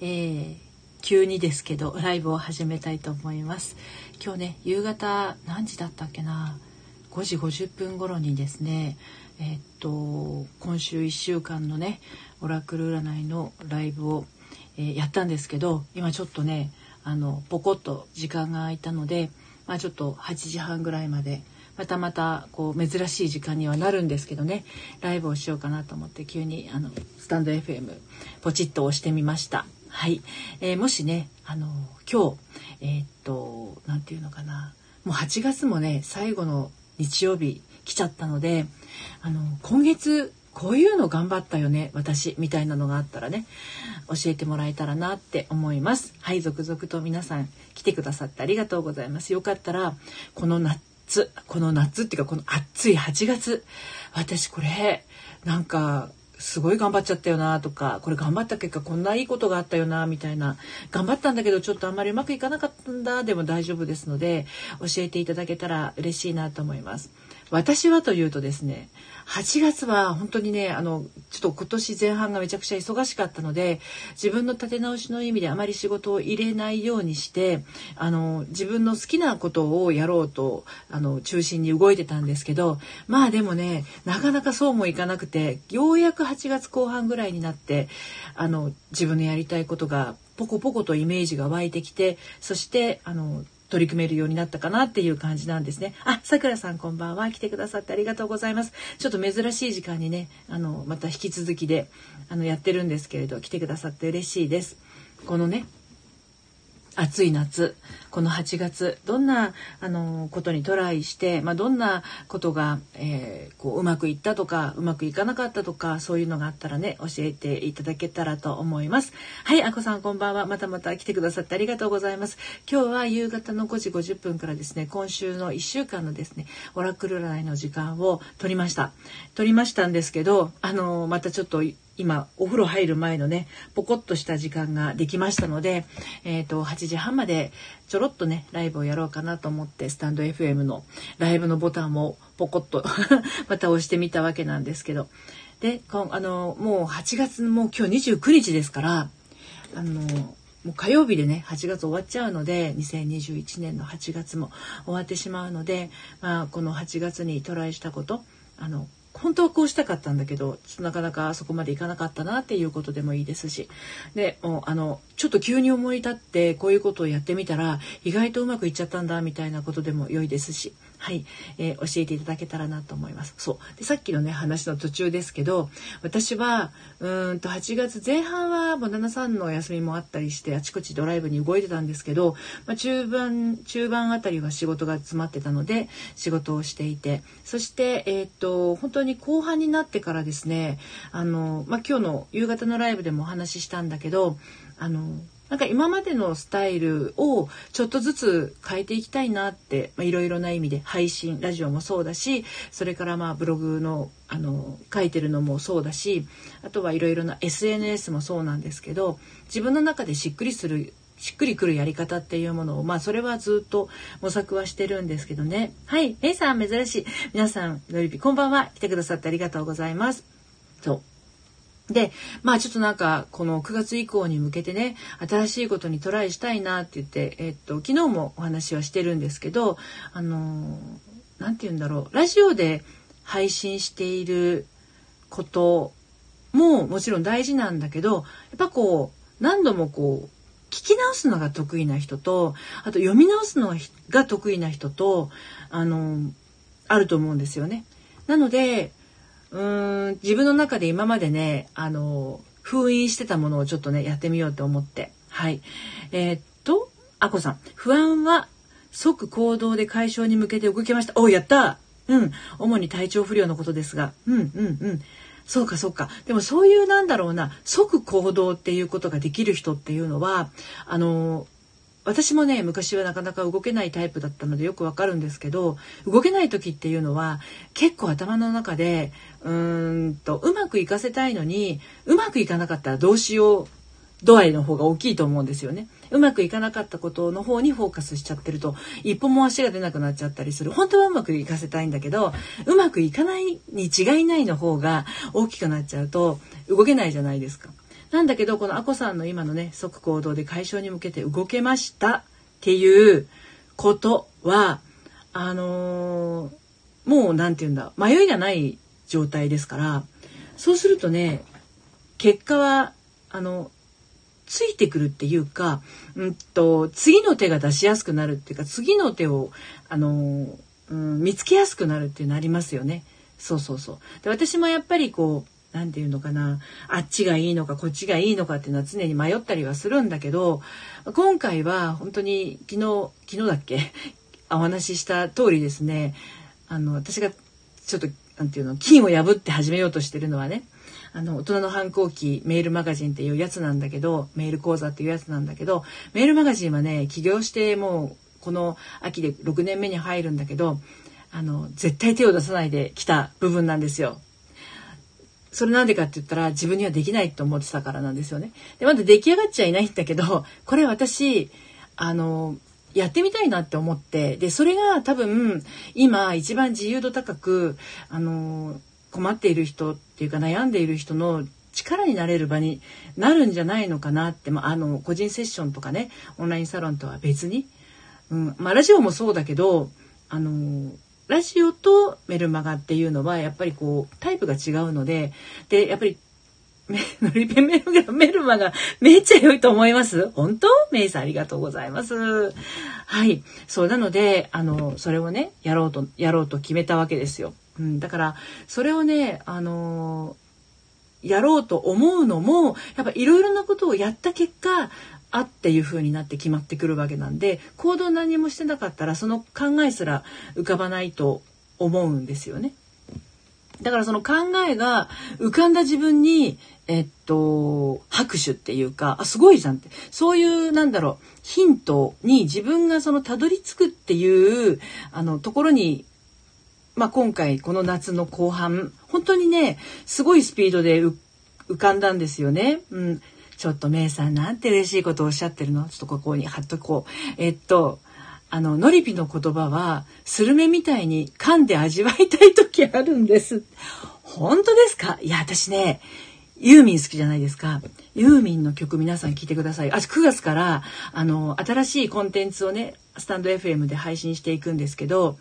えー、急にですけどライブを始めたいと思います今日ね夕方何時だったっけな？5時50分頃にですねえー、っと今週1週間のねオラクル占いのライブを、えー、やったんですけど今ちょっとねあのポコッと時間が空いたので、まあ、ちょっと8時半ぐらいまでまたまたこう珍しい時間にはなるんですけどねライブをしようかなと思って急にあのスタンド FM ポチッと押してみました。はい、えー、もしねあの今日えー、っと何て言うのかな。もう8月もね最後の日曜日来ちゃったのであの今月こういうの頑張ったよね私みたいなのがあったらね教えてもらえたらなって思います。はい続々と皆さん来てくださってありがとうございます。よかったらこの夏この夏っていうかこの暑い8月私これなんかすごい頑張っちゃったよなとかこれ頑張った結果こんないいことがあったよなみたいな頑張ったんだけどちょっとあんまりうまくいかなかったんだでも大丈夫ですので教えていただけたら嬉しいなと思います。私はというとですね8月は本当にねあのちょっと今年前半がめちゃくちゃ忙しかったので自分の立て直しの意味であまり仕事を入れないようにしてあの自分の好きなことをやろうとあの中心に動いてたんですけどまあでもねなかなかそうもいかなくてようやく8月後半ぐらいになってあの自分のやりたいことがポコポコとイメージが湧いてきてそしてあの取り組めるようになったかなっていう感じなんですね。あ、さくらさんこんばんは。来てくださってありがとうございます。ちょっと珍しい時間にね、あの、また引き続きで、あの、やってるんですけれど、来てくださって嬉しいです。このね、暑い夏この8月どんなあのことにトライして、まあ、どんなことが、えー、こううまくいったとかうまくいかなかったとかそういうのがあったらね教えていただけたらと思います。はいあこさんこんばんは。またまた来てくださってありがとうございます。今日は夕方の5時50分からですね今週の1週間のですねオラクル占いの時間を取りました。取りましたんですけどあのまたちょっと今お風呂入る前のねポコッとした時間ができましたので、えーと、8時半までちょろっとねライブをやろうかなと思ってスタンド FM のライブのボタンをポコッと また押してみたわけなんですけど。でこあのもう8月もう今日29日ですからあのもう火曜日でね8月終わっちゃうので2021年の8月も終わってしまうので、まあ、この8月にトライしたことあの本当はこうしたかったんだけどなかなかそこまでいかなかったなっていうことでもいいですし。でもうあのちょっと急に思い立ってこういうことをやってみたら意外とうまくいっちゃったんだみたいなことでも良いですし。はい、えー、教えていただけたらなと思います。そうでさっきのね話の途中ですけど私はうんと8月前半はもう旦那さんのお休みもあったりしてあちこちドライブに動いてたんですけど、まあ、中盤中盤あたりは仕事が詰まってたので仕事をしていてそしてえっ、と本当に後半になってからですねあの、まあ、今日の夕方のライブでもお話ししたんだけどあのなんか今までのスタイルをちょっとずつ変えていきたいなっていろいろな意味で配信ラジオもそうだしそれからまあブログのあの書いてるのもそうだしあとはいろいろな SNS もそうなんですけど自分の中でしっくりするしっくりくるやり方っていうものをまあそれはずっと模索はしてるんですけどね。はいメイさん珍しい。皆さんのりぴこんばんは。来てくださってありがとうございます。そう。で、まあちょっとなんか、この9月以降に向けてね、新しいことにトライしたいなって言って、えっと、昨日もお話はしてるんですけど、あの、なんて言うんだろう、ラジオで配信していることももちろん大事なんだけど、やっぱこう、何度もこう、聞き直すのが得意な人と、あと読み直すのが得意な人と、あの、あると思うんですよね。なので、うん自分の中で今までねあの封印してたものをちょっとねやってみようと思って。はい。えー、っとあこさん。不安は即行動で解消に向けて動きました。おやった。うん。主に体調不良のことですが。うんうんうん。そうかそうか。でもそういうなんだろうな。即行動っていうことができる人っていうのはあの私もね昔はなかなか動けないタイプだったのでよくわかるんですけど動けない時っていうのは結構頭の中でうーんとうまくいかせたいのにうまくいかなかったらどうしよう度合いの方が大きいと思うんですよね。うまくいかなかったことの方にフォーカスしちゃってると一歩も足が出なくなっちゃったりする本当はうまくいかせたいんだけどうまくいかないに違いないの方が大きくなっちゃうと動けないじゃないですか。なんだけどこのあこさんの今のね即行動で解消に向けて動けましたっていうことはあのー、もう何て言うんだ迷いがない状態ですからそうするとね結果はあのついてくるっていうか、うんと、次の手が出しやすくなるっていうか、次の手を、あの、うん、見つけやすくなるっていうのありますよね。そうそうそう。で、私もやっぱりこう、なんていうのかな、あっちがいいのか、こっちがいいのかっていうのは常に迷ったりはするんだけど、今回は本当に昨日、昨日だっけ？お話しした通りですね、あの、私がちょっと、なんていうの、金を破って始めようとしてるのはね、あの、大人の反抗期メールマガジンっていうやつなんだけど、メール講座っていうやつなんだけど、メールマガジンはね、起業してもう、この秋で6年目に入るんだけど、あの、絶対手を出さないで来た部分なんですよ。それなんでかって言ったら自分にはできないと思ってたからなんですよね。で、まだ出来上がっちゃいないんだけど、これ私、あの、やってみたいなって思って、で、それが多分、今一番自由度高く、あの、困っている人っていうか悩んでいる人の力になれる場になるんじゃないのかなって、まあ、あの個人セッションとかねオンラインサロンとは別に、うんまあ、ラジオもそうだけどあのラジオとメルマガっていうのはやっぱりこうタイプが違うのででやっぱりの りペメルメルマがめっちゃ良いと思います？本当？メイさんありがとうございます。はい。そう、なので、あの、それをね、やろうと、やろうと決めたわけですよ。うん、だからそれをねあの、やろうと思うのもやっぱいろいろなことをやった結果あっていう風になって決まってくるわけなんで行動何もしてなかったらその考えすら浮かばないと思うんですよね。だからその考えが浮かんだ自分に、えっと、拍手っていうか、あ、すごいじゃんって。そういう、なんだろう、ヒントに自分がそのたどり着くっていう、あの、ところにまあ、今回この夏の後半本当にねすごいスピードで浮かんだんですよね。うん、ちょっとメイさんなんて嬉しいことをおっしゃってるの？ちょっとここに貼っとこう。えっとあのノリピの言葉はスルメみたいに噛んで味わいたい時あるんです。本当ですか？いや私ねユーミン好きじゃないですか。ユーミンの曲皆さん聴いてください。あ、9月から、あの、新しいコンテンツをね、スタンド FM で配信していくんですけど、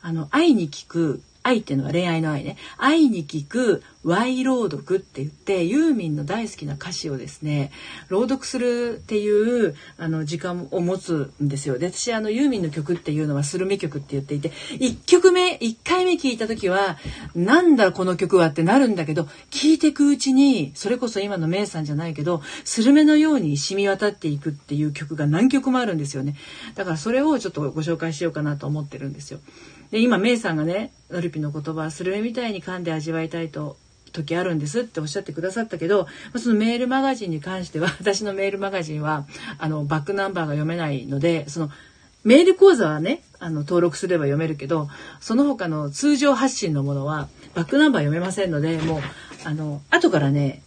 あの、愛に聞く愛っていうのは恋愛の愛ね。愛に聞く Y 朗読って言ってユーミンの大好きな歌詞をですね朗読するっていうあの時間を持つんですよ。で私あのユーミンの曲っていうのはスルメ曲って言っていて1曲目1回目聞いた時はなんだこの曲はってなるんだけど聞いてくうちにそれこそ今のメイさんじゃないけどスルメのように染み渡っていくっていう曲が何曲もあるんですよね。だからそれをちょっとご紹介しようかなと思ってるんですよ。で今メイさんがねノリピの言葉スルメみたいに噛んで味わいたいと時あるんですっておっしゃってくださったけどそのメールマガジンに関しては 私のメールマガジンはあのバックナンバーが読めないのでそのメール講座はねあの登録すれば読めるけどその他の通常発信のものはバックナンバー読めませんのでもうあの後からね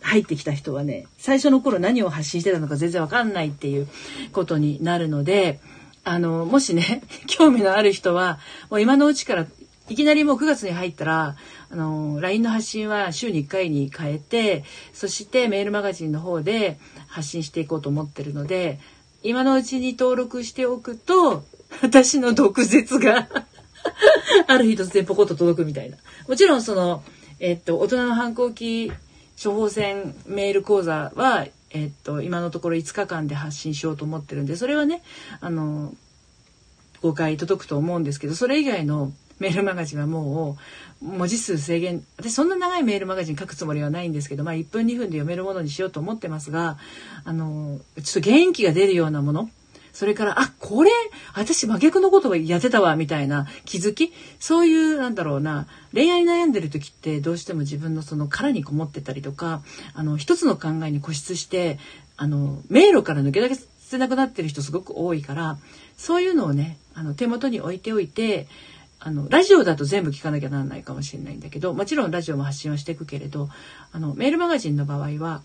入ってきた人はね最初の頃何を発信してたのか全然わかんないっていうことになるのであの、もしね、興味のある人は、もう今のうちから、いきなりもう9月に入ったら、あの、LINE の発信は週に1回に変えて、そしてメールマガジンの方で発信していこうと思ってるので、今のうちに登録しておくと、私の毒舌が ある日突然ポコッと届くみたいな。もちろんその、えっと、大人の反抗期処方箋メール講座はえっと、今のところ5日間で発信しようと思ってるんでそれはねあの誤解届くと思うんですけどそれ以外のメールマガジンはもう文字数制限私そんな長いメールマガジン書くつもりはないんですけど、まあ、1分2分で読めるものにしようと思ってますがあのちょっと元気が出るようなものそれから、あ、これ、私真逆のことをやってたわ、みたいな気づき。そういう、なんだろうな、恋愛悩んでる時ってどうしても自分のその殻にこもってたりとか、あの、一つの考えに固執して、あの、迷路から抜け出せなくなってる人すごく多いから、そういうのをね、あの、手元に置いておいて、あの、ラジオだと全部聞かなきゃならないかもしれないんだけど、もちろんラジオも発信はしていくけれど、あの、メールマガジンの場合は、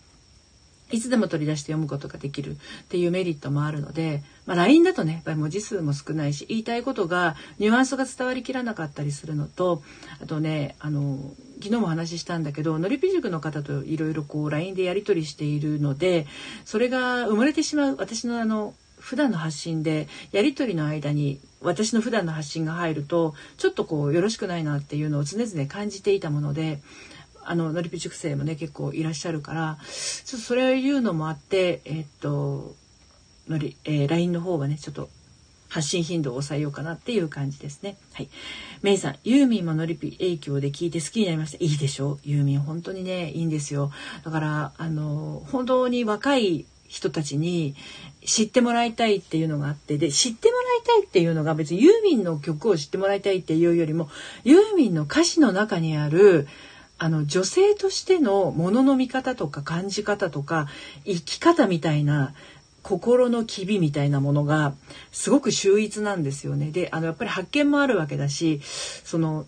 いつでも取り出して読むことができるっていうメリットもあるので、まあ、LINE だとねやっぱり文字数も少ないし言いたいことがニュアンスが伝わりきらなかったりするのとあとねあの昨日も話したんだけどのりぴ塾の方といろいろこう LINE でやり取りしているのでそれが生まれてしまう私のあの普段の発信でやり取りの間に私の普段の発信が入るとちょっとこうよろしくないなっていうのを常々感じていたものであののりぴ塾生もね結構いらっしゃるからちょっとそれを言うのもあってえっとのり、えー、LINE の方はねちょっと発信頻度を抑えようかなっていう感じですね。はい。メイさん、ユーミンもノリピ影響で聞いて好きになりました。いいでしょ？ユーミン本当にね、いいんですよ。だから、あの、本当に若い人たちに知ってもらいたいっていうのがあってで知ってもらいたいっていうのが別にユーミンの曲を知ってもらいたいっていうよりもユーミンの歌詞の中にあるあの女性としてのものの見方とか感じ方とか生き方みたいな心の機微みたいなものがすごく秀逸なんですよね。であのやっぱり発見もあるわけだしその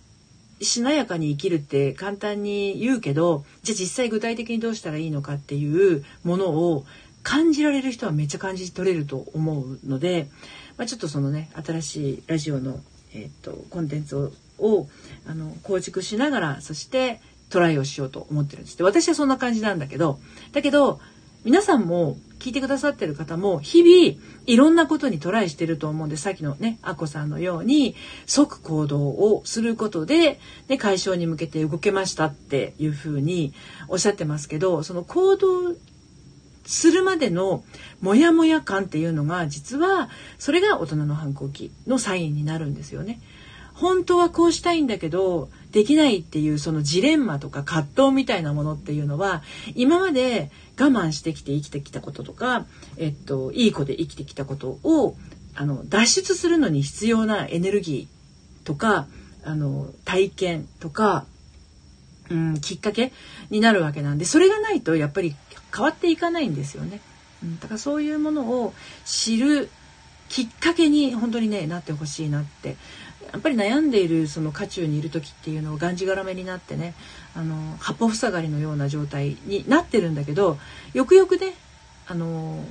しなやかに生きるって簡単に言うけどじゃあ実際具体的にどうしたらいいのかっていうものを感じられる人はめっちゃ感じ取れると思うので、まあ、ちょっとそのね新しいラジオの、えーと、とコンテンツををあの構築しながらそしてトライをしようと思ってるんですで私はそんな感じなんだけどだけど皆さんも聞いてくださってる方も日々いろんなことにトライしてると思うんでさっきのねアッコさんのように即行動をすることで、ね、解消に向けて動けましたっていうふうにおっしゃってますけどその行動するまでのモヤモヤ感っていうのが実はそれが大人の反抗期のサインになるんですよね。本当はこうしたいんだけどできないっていうそのジレンマとか葛藤みたいなものっていうのは今まで我慢してきて生きてきたこととか、えっと、いい子で生きてきたことをあの脱出するのに必要なエネルギーとかあの体験とか、うん、きっかけになるわけなんでそれがないとやっぱり変わっていかないんですよね。うん、だからそういうものを知るきっかけに本当にねなってほしいなってやっぱり悩んでいるその渦中にいる時っていうのをがんじがらめになってねあの八方塞がりのような状態になってるんだけどよくよくねあの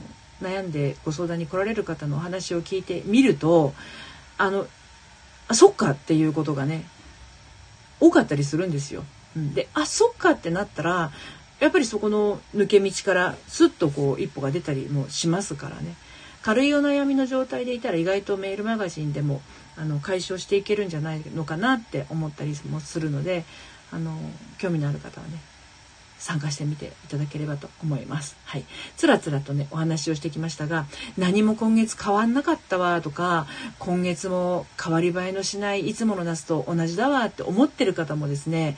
悩んでご相談に来られる方のお話を聞いてみるとあのあそっかっていうことがね多かったりするんですよ。うん、であそっかってなったらやっぱりそこの抜け道からスッとこう一歩が出たりもしますからね軽いお悩みの状態でいたら意外とメールマガジンでもあの解消していけるんじゃないのかなって思ったりもするのであの興味のある方はね参加してみていただければと思います。はい。つらつらとね、お話をしてきましたが、何も今月変わんなかったわとか、今月も変わり映えのしないいつもの夏と同じだわって思ってる方もですね、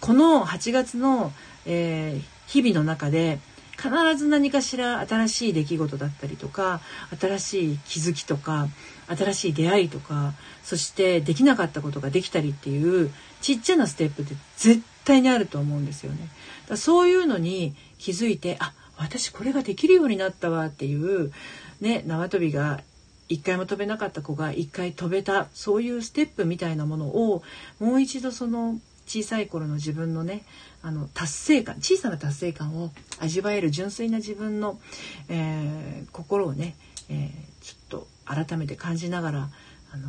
この8月の、えー、日々の中で、必ず何かしら新しい出来事だったりとか新しい気づきとか新しい出会いとかそしてできなかったことができたりっていうちっちゃなステップって絶対にあると思うんですよね。だそういうのに気づいてあ私これができるようになったわっていうね縄跳びが一回も飛べなかった子が一回飛べたそういうステップみたいなものをもう一度その小さい頃の自分のねあの達成感小さな達成感を味わえる純粋な自分の、えー、心をね、えー、ちょっと改めて感じながらあの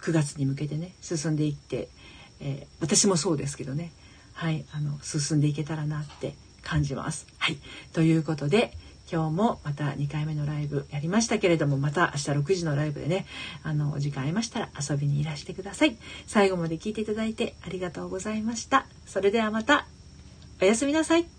9月に向けてね進んでいって、えー、私もそうですけどねはいあの進んでいけたらなって感じます。はいということで今日もまた2回目のライブやりましたけれどもまた明日6時のライブでねあのお時間ありましたら遊びにいらしてください。最後まで聞いていただいてありがとうございました。それではまたおやすみなさい。